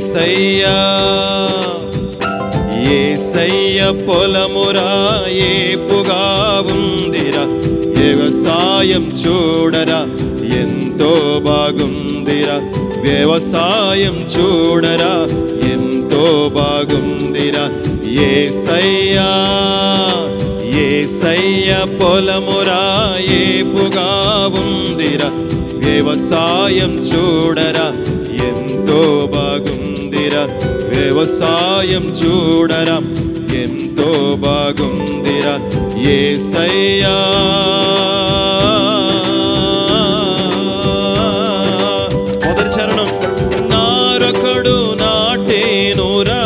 ఏసయ్యా ఏసయ్య పొలమురా ఏపుగా ఉందిరా. వ్యవసాయం చూడరా ఎంతో బాగుందిరా. వ్యవసాయం చూడరా ఎంతో బాగుందిరా. ఏసయ్యా ఏసయ్య పొలమురా ఏపుగా ఉందిరా. వ్యవసాయం చూడరా ఎంతో బాగు బాగుందిరా వ్యవసాయం చూడరా. ఎంతో బాగుందిరా ఏసయ్యా. మొదటి చరణం నారొకడు నాటేనురా.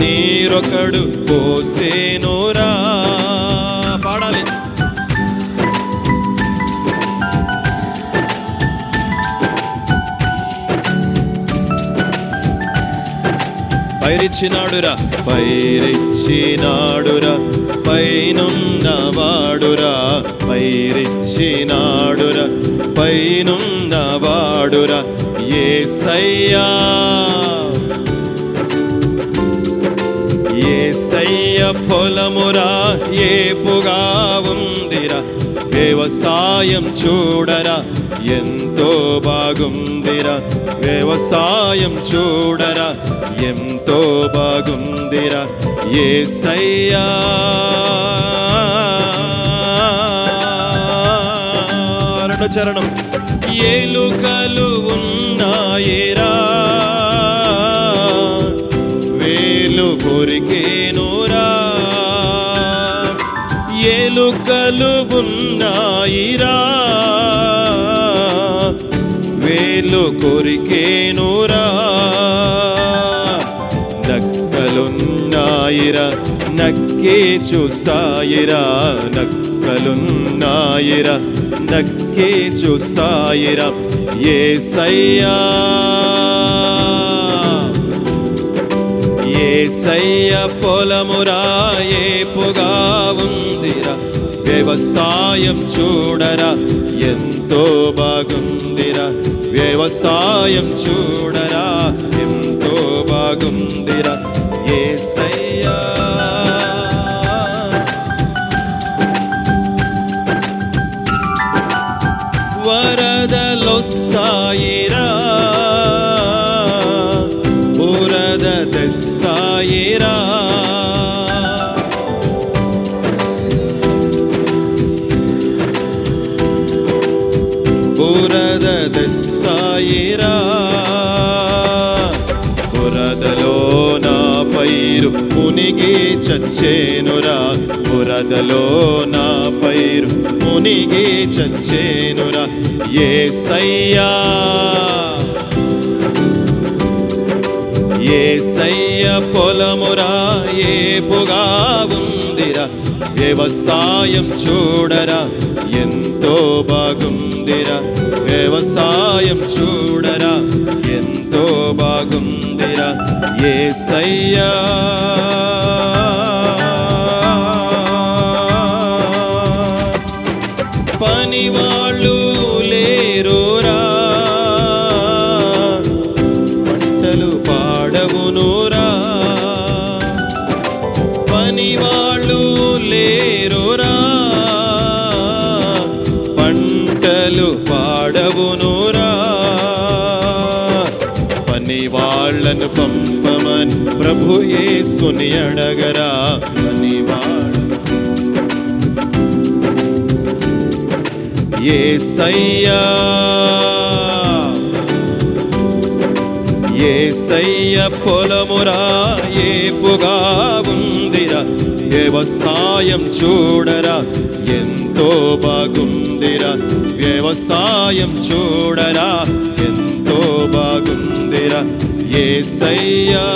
నీరొకడు పోసేనురా పైరిచ్చినాడురా. పైరిచ్చినాడురా. పైనున్నవాడురా. పైరిచ్చినాడురా. పైనున్నవాడురా. ఏ సయ్యా ఏ సయ్య పొలమురా. ఏ పుగా ఉందిరా. వ్యవసాయం చూడరా. ఎంతో బాగుందిరా వ్యవసాయం చూడరా. ఎంతో బాగుందిరా ఏసయ్యా. రెండో చరణం. ఏలుకలు ఉన్నాయేరా. వేలు కొరికేనురా. ఏలుకలు ఉన్నాయిరా. వేలు కొరికేనురా. నక్కలున్నాయిరా నక్కే చూస్తాయిరా. నక్కలున్నాయిరా నక్కే చూస్తాయిరా. ఏసయ్యా. ఏసయ్య పొలమురా ఏపుగా ఉందిరా. వ్యవసాయం చూడరా ఎంతో బాగుందిరా. వ్యవసాయం చూడరా ఎంతో బాగుందిరా ఏసయ్యా. వరదలొస్తాయిరా వరద తెస్తాయిరా వరద బురద తెస్తాయిరా బురదలో నా పైరు మునిగి చచ్చేనురా. బురదలో నా పైరు మునిగి చచ్చేనురా. ఏసయ్యా. ఏసయ్య పొలమురా ఏపుగా ఉందిరా. వ్యవసాయం చూడరా ఎంతో బాగుందిరా. వ్యవసాయం చూడరా ఎంతో బాగుందిరా. ఏసయ్యా. పనివాళ్ళు లేని వాళ్ళు లేరురా. పంటలు పాడవునురా. పని వాళ్ళను పంపమని ప్రభు యేసుని అడగరా. పని ఏ సయ్యా ఏసయ్య పొలమురా ఏపుగా ఉందిరా? వ్యవసాయం చూడరా ఎంతో బాగుందిరా. వ్యవసాయం చూడరా ఎంతో బాగుందిరా. ఏసయ్యా